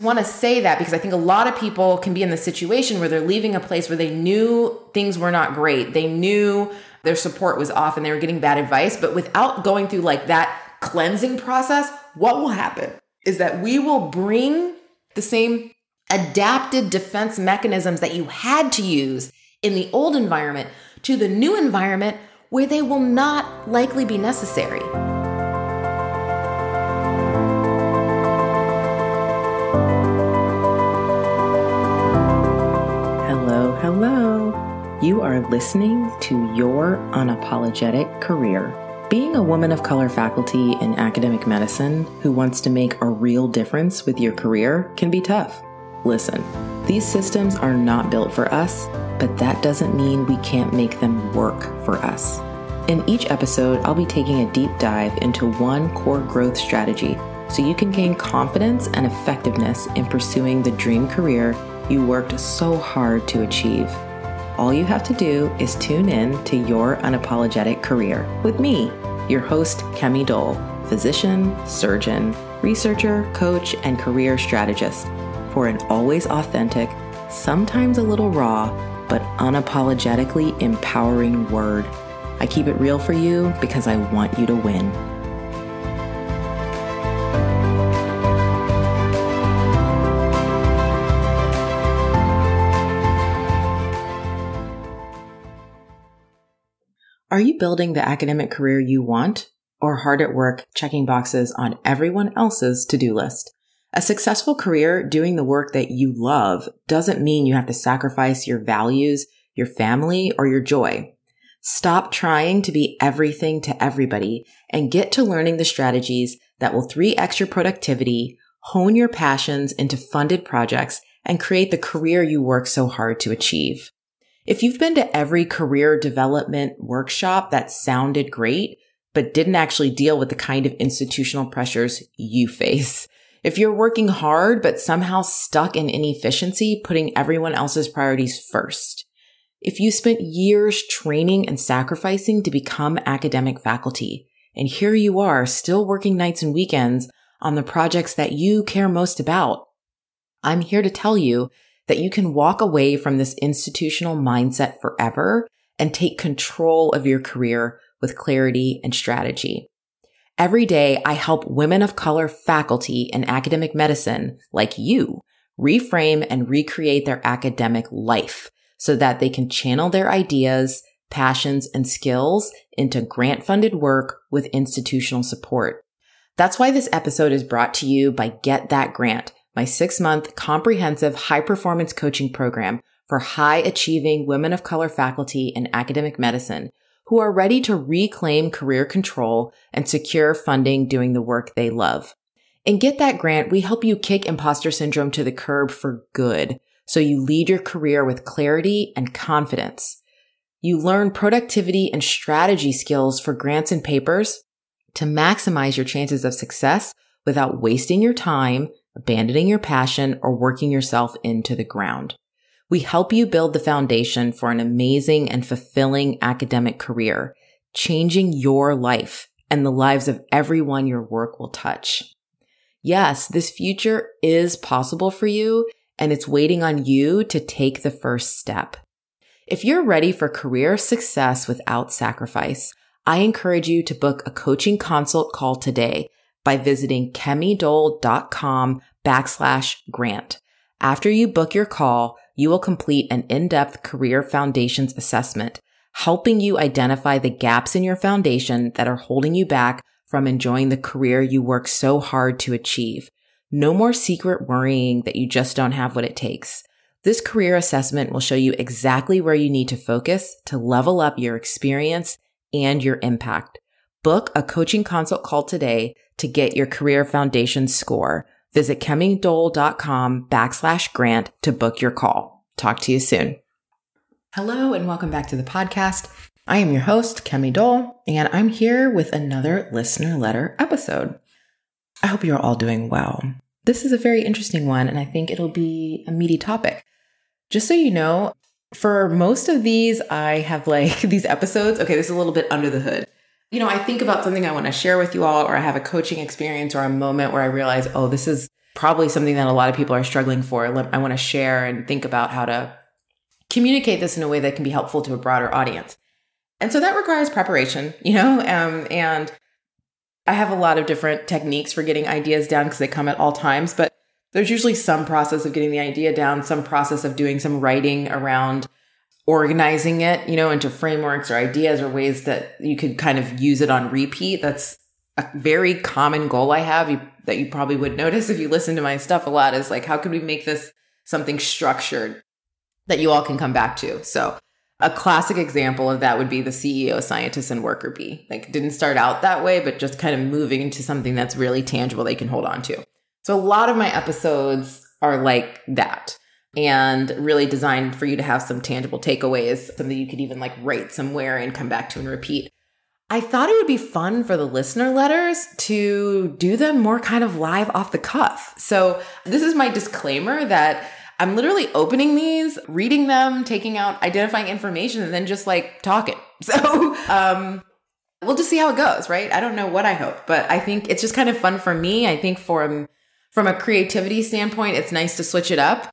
want to say that because I think a lot of people can be in the situation where they're leaving a place where they knew things were not great. They knew their support was off and they were getting bad advice, but without going through like that cleansing process, what will happen is that we will bring the same adapted defense mechanisms that you had to use in the old environment to the new environment where they will not likely be necessary. Hello. You are listening to Your Unapologetic Career. Being a woman of color faculty in academic medicine who wants to make a real difference with your career can be tough. Listen, these systems are not built for us, but that doesn't mean we can't make them work for us. In each episode, I'll be taking a deep dive into one core growth strategy so you can gain confidence and effectiveness in pursuing the dream career you worked so hard to achieve. All you have to do is tune in to Your Unapologetic Career with me, your host, Kemi Doll, physician, surgeon, researcher, coach, and career strategist for an always authentic, sometimes a little raw, but unapologetically empowering word. I keep it real for you because I want you to win. Are you building the academic career you want or hard at work checking boxes on everyone else's to do list? A successful career doing the work that you love doesn't mean you have to sacrifice your values, your family, or your joy. Stop trying to be everything to everybody and get to learning the strategies that will 3x your productivity, hone your passions into funded projects, and create the career you work so hard to achieve. If you've been to every career development workshop that sounded great, but didn't actually deal with the kind of institutional pressures you face, if you're working hard, but somehow stuck in inefficiency, putting everyone else's priorities first. If you spent years training and sacrificing to become academic faculty, and here you are still working nights and weekends on the projects that you care most about, I'm here to tell you that you can walk away from this institutional mindset forever and take control of your career with clarity and strategy. Every day, I help women of color faculty in academic medicine like you reframe and recreate their academic life so that they can channel their ideas, passions, and skills into grant funded work with institutional support. That's why this episode is brought to you by Get That Grant, my six month comprehensive high performance coaching program for high achieving women of color faculty in academic medicine who are ready to reclaim career control and secure funding doing the work they love. And get that grant, we help you kick imposter syndrome to the curb for good so you lead your career with clarity and confidence. You learn productivity and strategy skills for grants and papers to maximize your chances of success without wasting your time, abandoning your passion, or working yourself into the ground. We help you build the foundation for an amazing and fulfilling academic career, changing your life and the lives of everyone your work will touch. Yes, this future is possible for you and it's waiting on you to take the first step. If you're ready for career success without sacrifice, I encourage you to book a coaching consult call today by visiting kemidoll.com backslash grant. After you book your call, you will complete an in-depth career foundations assessment, helping you identify the gaps in your foundation that are holding you back from enjoying the career you work so hard to achieve. No more secret worrying that you just don't have what it takes. This career assessment will show you exactly where you need to focus to level up your experience and your impact. Book a coaching consult call today to get your career foundation score. Visit kemidoll.com backslash grant to book your call. Talk to you soon. Hello and welcome back to the podcast. I am your host, Kemi Doll, and I'm here with another listener letter episode. I hope you're all doing well. This is a very interesting one, and I think it'll be a meaty topic. Just so you know, for most of these, I have like these episodes. Okay, this is a little bit under the hood you know, I think about something I want to share with you all, or I have a coaching experience or a moment where I realize, oh, this is probably something that a lot of people are struggling for. I want to share and think about how to communicate this in a way that can be helpful to a broader audience. And so that requires preparation, you know, um, and I have a lot of different techniques for getting ideas down because they come at all times, but there's usually some process of getting the idea down, some process of doing some writing around organizing it, you know, into frameworks or ideas or ways that you could kind of use it on repeat. That's a very common goal I have you, that you probably would notice if you listen to my stuff a lot is like, how can we make this something structured that you all can come back to? So a classic example of that would be the CEO, scientist, and worker bee. Like, didn't start out that way, but just kind of moving into something that's really tangible they can hold on to. So, a lot of my episodes are like that and really designed for you to have some tangible takeaways, something you could even like write somewhere and come back to and repeat. I thought it would be fun for the listener letters to do them more kind of live off the cuff. So, this is my disclaimer that I'm literally opening these, reading them, taking out, identifying information, and then just like talking. So, um, we'll just see how it goes, right? I don't know what I hope, but I think it's just kind of fun for me. I think from from a creativity standpoint, it's nice to switch it up.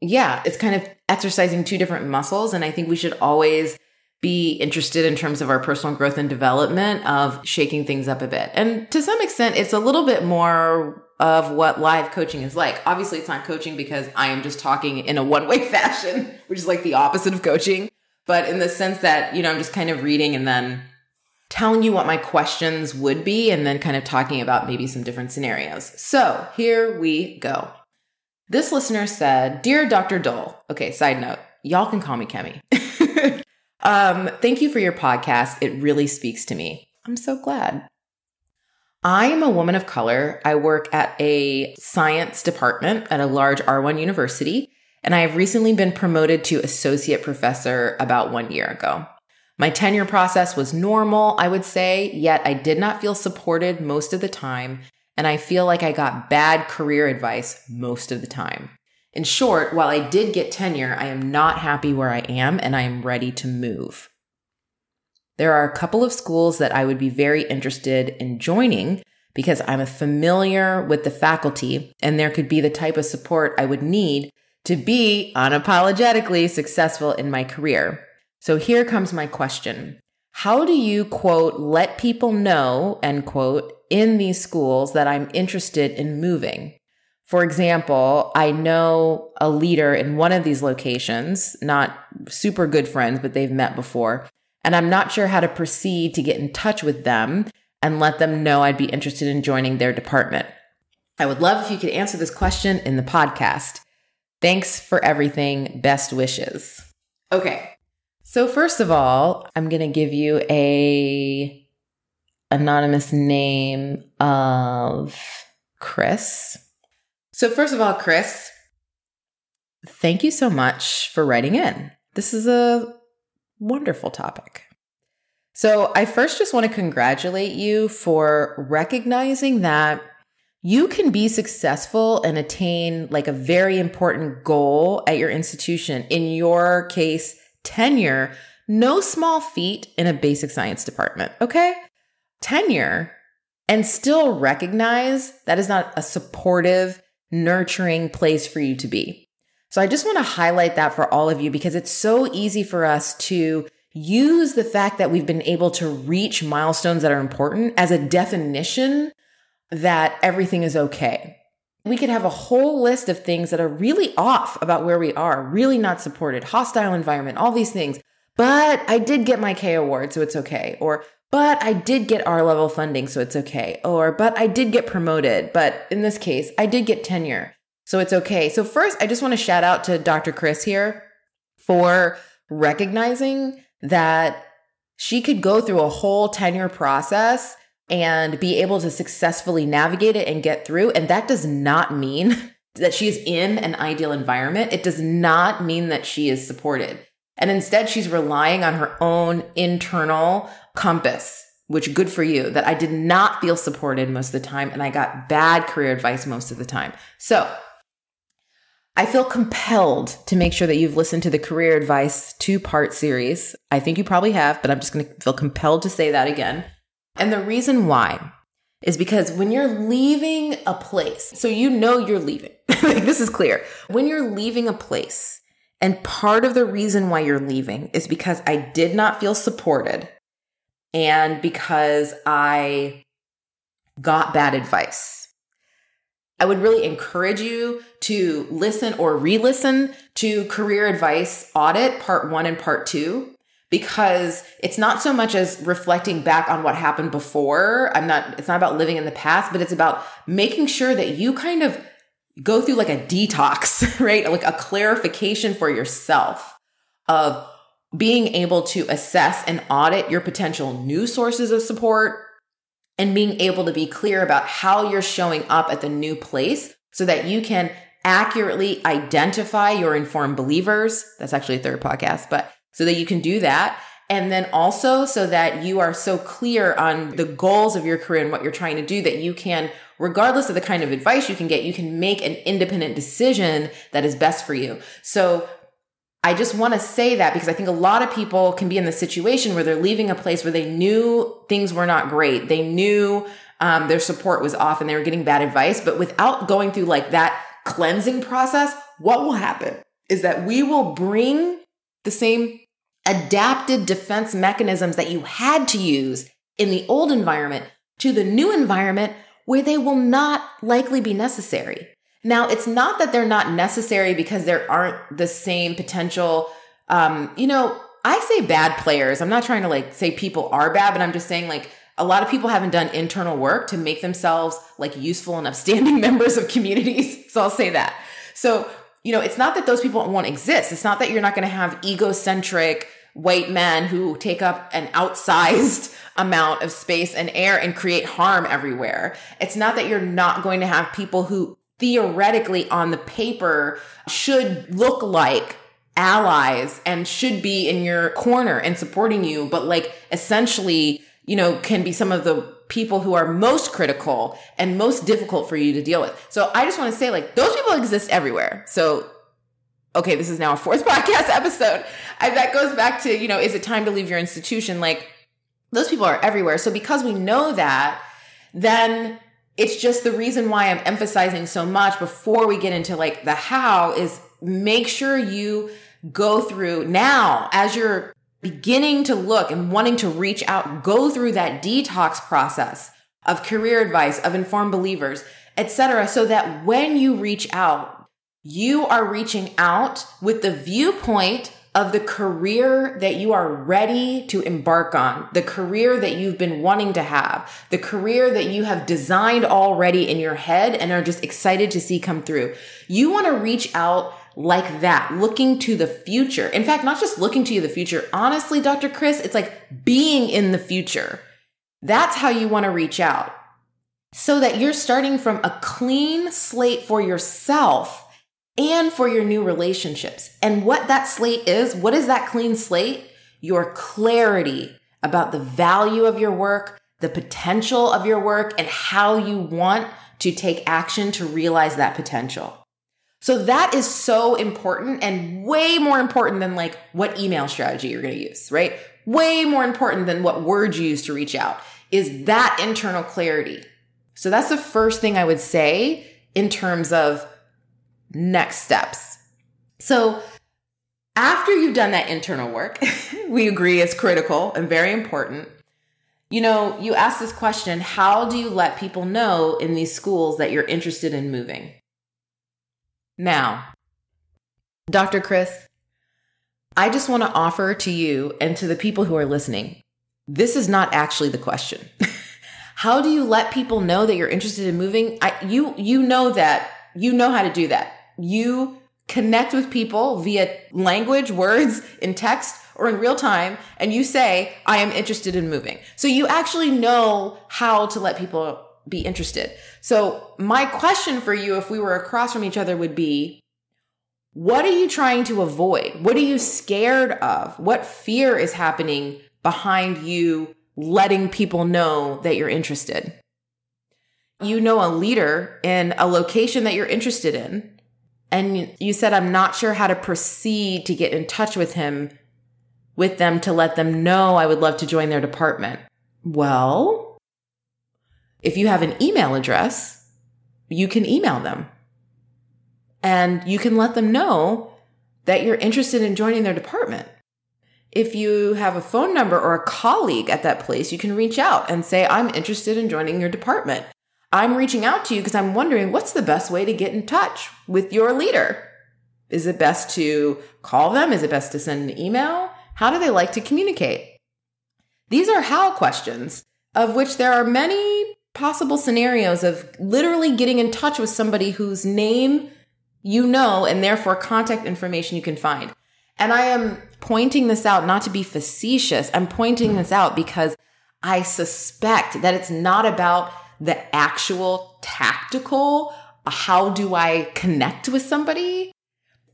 Yeah, it's kind of exercising two different muscles, and I think we should always be interested in terms of our personal growth and development of shaking things up a bit. And to some extent, it's a little bit more of what live coaching is like. Obviously, it's not coaching because I am just talking in a one way fashion, which is like the opposite of coaching. But in the sense that, you know, I'm just kind of reading and then telling you what my questions would be and then kind of talking about maybe some different scenarios. So here we go. This listener said, Dear Dr. Doll, okay, side note, y'all can call me Kemi. um, thank you for your podcast. It really speaks to me. I'm so glad. I am a woman of color. I work at a science department at a large R1 university, and I have recently been promoted to associate professor about one year ago. My tenure process was normal, I would say, yet I did not feel supported most of the time, and I feel like I got bad career advice most of the time. In short, while I did get tenure, I am not happy where I am and I am ready to move. There are a couple of schools that I would be very interested in joining because I'm familiar with the faculty and there could be the type of support I would need to be unapologetically successful in my career. So here comes my question. How do you quote, let people know, end quote, in these schools that I'm interested in moving? For example, I know a leader in one of these locations, not super good friends, but they've met before and I'm not sure how to proceed to get in touch with them and let them know I'd be interested in joining their department. I would love if you could answer this question in the podcast. Thanks for everything. Best wishes. Okay. So first of all, I'm going to give you a anonymous name of Chris. So first of all, Chris, thank you so much for writing in. This is a wonderful topic. So, I first just want to congratulate you for recognizing that you can be successful and attain like a very important goal at your institution. In your case, tenure, no small feat in a basic science department. Okay. Tenure and still recognize that is not a supportive, nurturing place for you to be. So I just want to highlight that for all of you because it's so easy for us to use the fact that we've been able to reach milestones that are important as a definition that everything is okay. We could have a whole list of things that are really off about where we are, really not supported, hostile environment, all these things. But I did get my K award, so it's okay. Or, but I did get R level funding, so it's okay. Or, but I did get promoted. But in this case, I did get tenure. So it's okay. So first, I just want to shout out to Dr. Chris here for recognizing that she could go through a whole tenure process and be able to successfully navigate it and get through. And that does not mean that she is in an ideal environment. It does not mean that she is supported. And instead, she's relying on her own internal compass, which good for you that I did not feel supported most of the time. And I got bad career advice most of the time. So I feel compelled to make sure that you've listened to the career advice two part series. I think you probably have, but I'm just going to feel compelled to say that again. And the reason why is because when you're leaving a place, so you know you're leaving, like this is clear. When you're leaving a place, and part of the reason why you're leaving is because I did not feel supported and because I got bad advice. I would really encourage you to listen or re listen to Career Advice Audit Part One and Part Two because it's not so much as reflecting back on what happened before. I'm not, it's not about living in the past, but it's about making sure that you kind of go through like a detox, right? Like a clarification for yourself of being able to assess and audit your potential new sources of support and being able to be clear about how you're showing up at the new place so that you can accurately identify your informed believers. That's actually a third podcast, but so that you can do that. And then also so that you are so clear on the goals of your career and what you're trying to do that you can, regardless of the kind of advice you can get, you can make an independent decision that is best for you. So I just want to say that because I think a lot of people can be in the situation where they're leaving a place where they knew things were not great. They knew um, their support was off and they were getting bad advice. But without going through like that cleansing process, what will happen is that we will bring the same adapted defense mechanisms that you had to use in the old environment to the new environment where they will not likely be necessary. Now, it's not that they're not necessary because there aren't the same potential. Um, you know, I say bad players. I'm not trying to like say people are bad, but I'm just saying like a lot of people haven't done internal work to make themselves like useful and upstanding members of communities. So I'll say that. So, you know, it's not that those people won't exist. It's not that you're not going to have egocentric, white men who take up an outsized amount of space and air and create harm everywhere. It's not that you're not going to have people who theoretically on the paper should look like allies and should be in your corner and supporting you, but like essentially, you know, can be some of the people who are most critical and most difficult for you to deal with. So I just want to say like those people exist everywhere. So okay, this is now a fourth podcast episode. I, that goes back to, you know, is it time to leave your institution? Like those people are everywhere. So because we know that, then it's just the reason why I'm emphasizing so much before we get into like the how is make sure you go through now as you're beginning to look and wanting to reach out, go through that detox process of career advice, of informed believers, etc. So that when you reach out, you are reaching out with the viewpoint of the career that you are ready to embark on, the career that you've been wanting to have, the career that you have designed already in your head and are just excited to see come through. You want to reach out like that, looking to the future. In fact, not just looking to the future. Honestly, Dr. Chris, it's like being in the future. That's how you want to reach out so that you're starting from a clean slate for yourself and for your new relationships. And what that slate is, what is that clean slate? Your clarity about the value of your work, the potential of your work, and how you want to take action to realize that potential. So that is so important and way more important than like what email strategy you're going to use, right? Way more important than what words you use to reach out is that internal clarity. So that's the first thing I would say in terms of next steps. So, after you've done that internal work, we agree is critical and very important. You know, you ask this question how do you let people know in these schools that you're interested in moving? Now, Dr. Chris, I just want to offer to you and to the people who are listening this is not actually the question. how do you let people know that you're interested in moving? I, you you know that you know how to do that you connect with people via language, words, in text, or in real time, and you say, I am interested in moving. So you actually know how to let people be interested. So my question for you, if we were across from each other, would be, what are you trying to avoid? What are you scared of? What fear is happening behind you letting people know that you're interested? You know a leader in a location that you're interested in and you said, I'm not sure how to proceed to get in touch with him, with them to let them know I would love to join their department. Well, If you have an email address, you can email them and you can let them know that you're interested in joining their department. If you have a phone number or a colleague at that place, you can reach out and say, I'm interested in joining your department. I'm reaching out to you because I'm wondering what's the best way to get in touch with your leader? Is it best to call them? Is it best to send an email? How do they like to communicate? These are how questions, of which there are many possible scenarios of literally getting in touch with somebody whose name you know and therefore contact information you can find. And I am pointing this out not to be facetious. I'm pointing this out because I suspect that it's not about the actual tactical uh, how do I connect with somebody?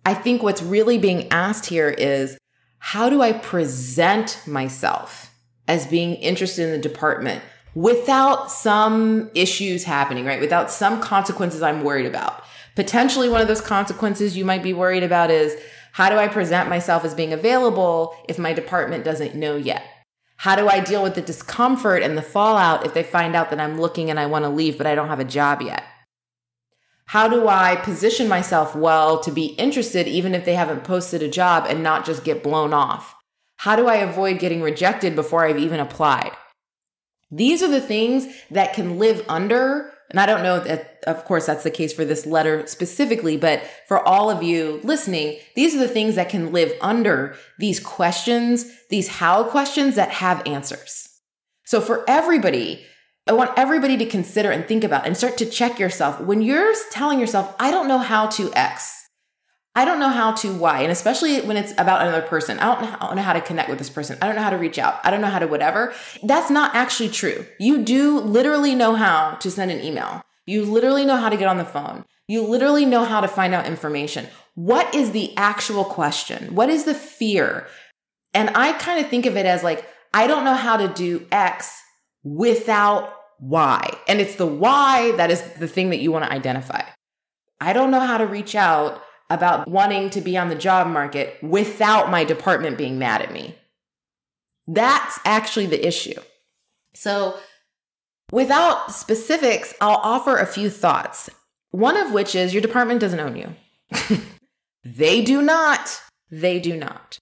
I think what's really being asked here is how do I present myself as being interested in the department without some issues happening, right? Without some consequences I'm worried about. Potentially one of those consequences you might be worried about is how do I present myself as being available if my department doesn't know yet? How do I deal with the discomfort and the fallout if they find out that I'm looking and I want to leave, but I don't have a job yet? How do I position myself well to be interested even if they haven't posted a job and not just get blown off? How do I avoid getting rejected before I've even applied? These are the things that can live under and I don't know that, of course, that's the case for this letter specifically, but for all of you listening, these are the things that can live under these questions, these how questions that have answers. So for everybody, I want everybody to consider and think about and start to check yourself. When you're telling yourself, I don't know how to X, I don't know how to why, and especially when it's about another person. I don't, know, I don't know how to connect with this person. I don't know how to reach out. I don't know how to whatever. That's not actually true. You do literally know how to send an email. You literally know how to get on the phone. You literally know how to find out information. What is the actual question? What is the fear? And I kind of think of it as like, I don't know how to do X without Y. And it's the why that is the thing that you want to identify. I don't know how to reach out about wanting to be on the job market without my department being mad at me. That's actually the issue. So, without specifics, I'll offer a few thoughts. One of which is your department doesn't own you. they do not. They do not.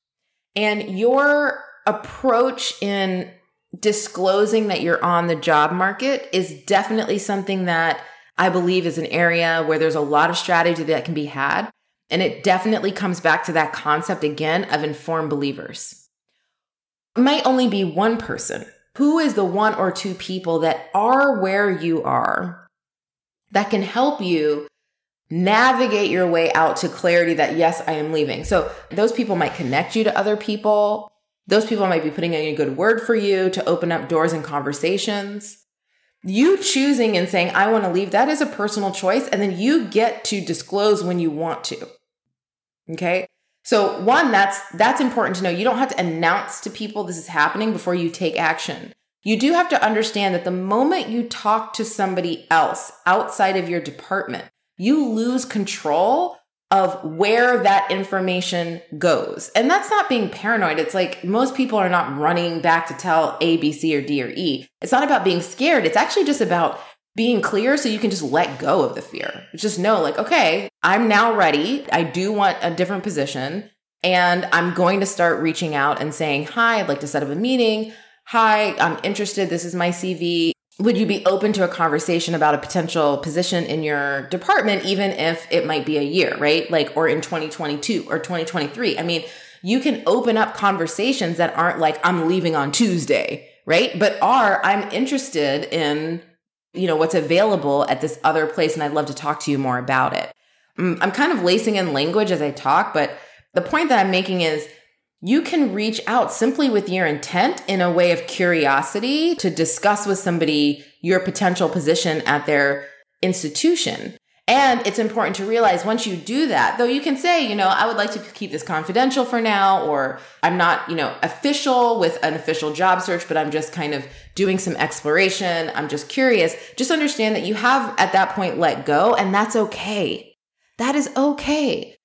And your approach in disclosing that you're on the job market is definitely something that I believe is an area where there's a lot of strategy that can be had. And it definitely comes back to that concept again of informed believers. It might only be one person. Who is the one or two people that are where you are that can help you navigate your way out to clarity that, yes, I am leaving. So those people might connect you to other people. Those people might be putting in a good word for you to open up doors and conversations. You choosing and saying, I want to leave, that is a personal choice. And then you get to disclose when you want to. Okay. So one, that's, that's important to know. You don't have to announce to people this is happening before you take action. You do have to understand that the moment you talk to somebody else outside of your department, you lose control of where that information goes. And that's not being paranoid. It's like most people are not running back to tell A, B, C, or D, or E. It's not about being scared. It's actually just about being clear so you can just let go of the fear. Just know, like, okay, I'm now ready. I do want a different position. And I'm going to start reaching out and saying, Hi, I'd like to set up a meeting. Hi, I'm interested. This is my CV. Would you be open to a conversation about a potential position in your department, even if it might be a year, right? Like, or in 2022 or 2023? I mean, you can open up conversations that aren't like, I'm leaving on Tuesday, right? But are, I'm interested in you know, what's available at this other place. And I'd love to talk to you more about it. Mm, I'm kind of lacing in language as I talk, but the point that I'm making is you can reach out simply with your intent in a way of curiosity to discuss with somebody your potential position at their institution. And it's important to realize once you do that, though you can say, you know, I would like to keep this confidential for now, or I'm not, you know, official with an official job search, but I'm just kind of doing some exploration. I'm just curious. Just understand that you have at that point let go, and that's okay. That is okay.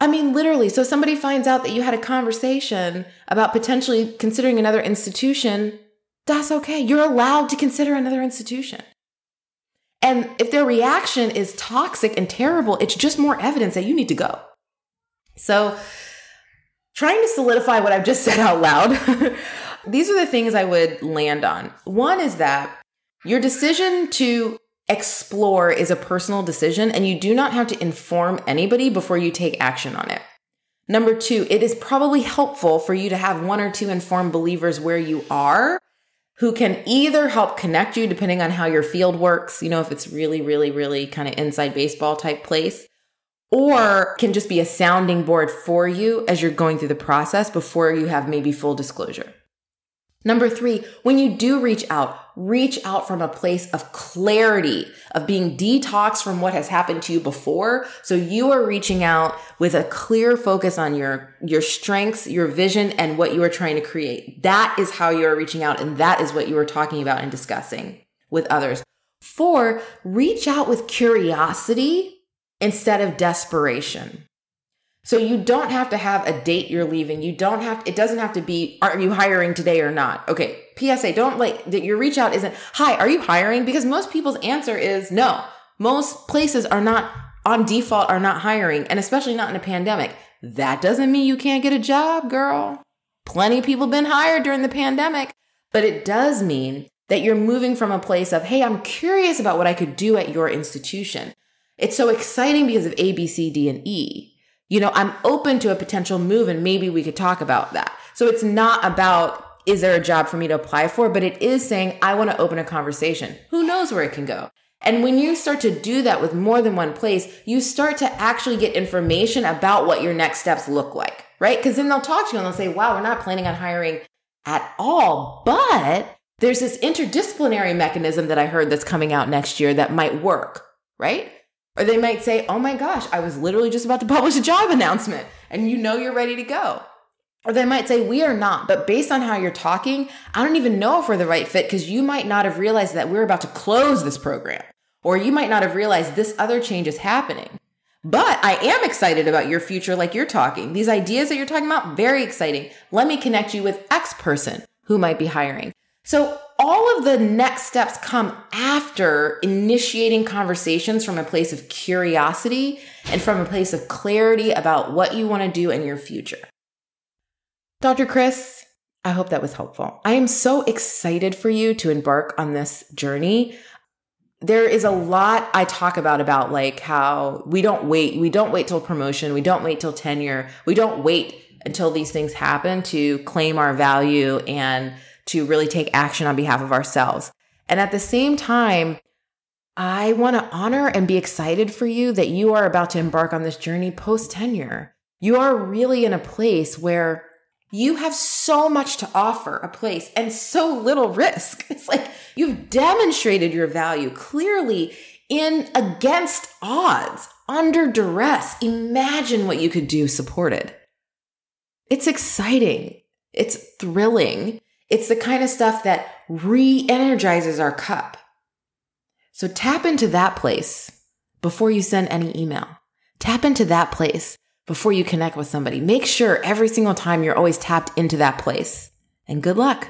I mean, literally. So somebody finds out that you had a conversation about potentially considering another institution. That's okay. You're allowed to consider another institution. And if their reaction is toxic and terrible, it's just more evidence that you need to go. So, trying to solidify what I've just said out loud, these are the things I would land on. One is that your decision to explore is a personal decision, and you do not have to inform anybody before you take action on it. Number two, it is probably helpful for you to have one or two informed believers where you are who can either help connect you depending on how your field works, you know, if it's really, really, really kind of inside baseball type place, or can just be a sounding board for you as you're going through the process before you have maybe full disclosure. Number three, when you do reach out, reach out from a place of clarity, of being detoxed from what has happened to you before. So you are reaching out with a clear focus on your, your strengths, your vision, and what you are trying to create. That is how you are reaching out. And that is what you are talking about and discussing with others. Four, reach out with curiosity instead of desperation. So you don't have to have a date you're leaving. You don't have, it doesn't have to be, are you hiring today or not? Okay. PSA, don't like that your reach out isn't, hi, are you hiring? Because most people's answer is no. Most places are not on default are not hiring and especially not in a pandemic. That doesn't mean you can't get a job, girl. Plenty of people been hired during the pandemic, but it does mean that you're moving from a place of, Hey, I'm curious about what I could do at your institution. It's so exciting because of A, B, C, D, and E you know, I'm open to a potential move and maybe we could talk about that. So it's not about, is there a job for me to apply for? But it is saying, I want to open a conversation. Who knows where it can go? And when you start to do that with more than one place, you start to actually get information about what your next steps look like, right? Because then they'll talk to you and they'll say, wow, we're not planning on hiring at all, but there's this interdisciplinary mechanism that I heard that's coming out next year that might work, right? Or they might say, oh my gosh, I was literally just about to publish a job announcement and you know you're ready to go. Or they might say, we are not, but based on how you're talking, I don't even know if we're the right fit because you might not have realized that we're about to close this program. Or you might not have realized this other change is happening. But I am excited about your future, like you're talking. These ideas that you're talking about, very exciting. Let me connect you with X person who might be hiring. So all of the next steps come after initiating conversations from a place of curiosity and from a place of clarity about what you want to do in your future. Dr. Chris, I hope that was helpful. I am so excited for you to embark on this journey. There is a lot I talk about about like how we don't wait, we don't wait till promotion, we don't wait till tenure, we don't wait until these things happen to claim our value and to really take action on behalf of ourselves. And at the same time, I want to honor and be excited for you that you are about to embark on this journey post tenure. You are really in a place where you have so much to offer a place and so little risk. It's like you've demonstrated your value clearly in against odds, under duress. Imagine what you could do supported. It's exciting. It's thrilling. It's the kind of stuff that re energizes our cup. So tap into that place before you send any email. Tap into that place before you connect with somebody. Make sure every single time you're always tapped into that place. And good luck.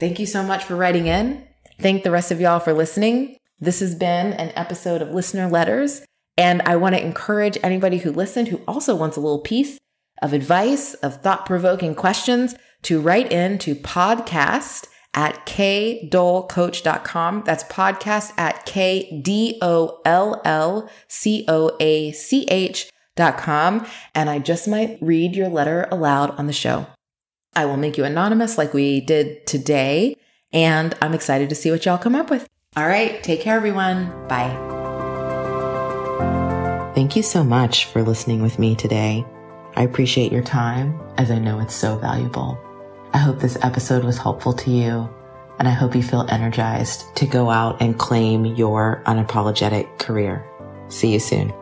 Thank you so much for writing in. Thank the rest of y'all for listening. This has been an episode of Listener Letters. And I want to encourage anybody who listened who also wants a little piece of advice, of thought provoking questions to write in to podcast at kdollcoach.com. That's podcast at K-D-O-L-L-C-O-A-C-H dot com. And I just might read your letter aloud on the show. I will make you anonymous like we did today. And I'm excited to see what y'all come up with. All right. Take care, everyone. Bye. Thank you so much for listening with me today. I appreciate your time as I know it's so valuable. I hope this episode was helpful to you, and I hope you feel energized to go out and claim your unapologetic career. See you soon.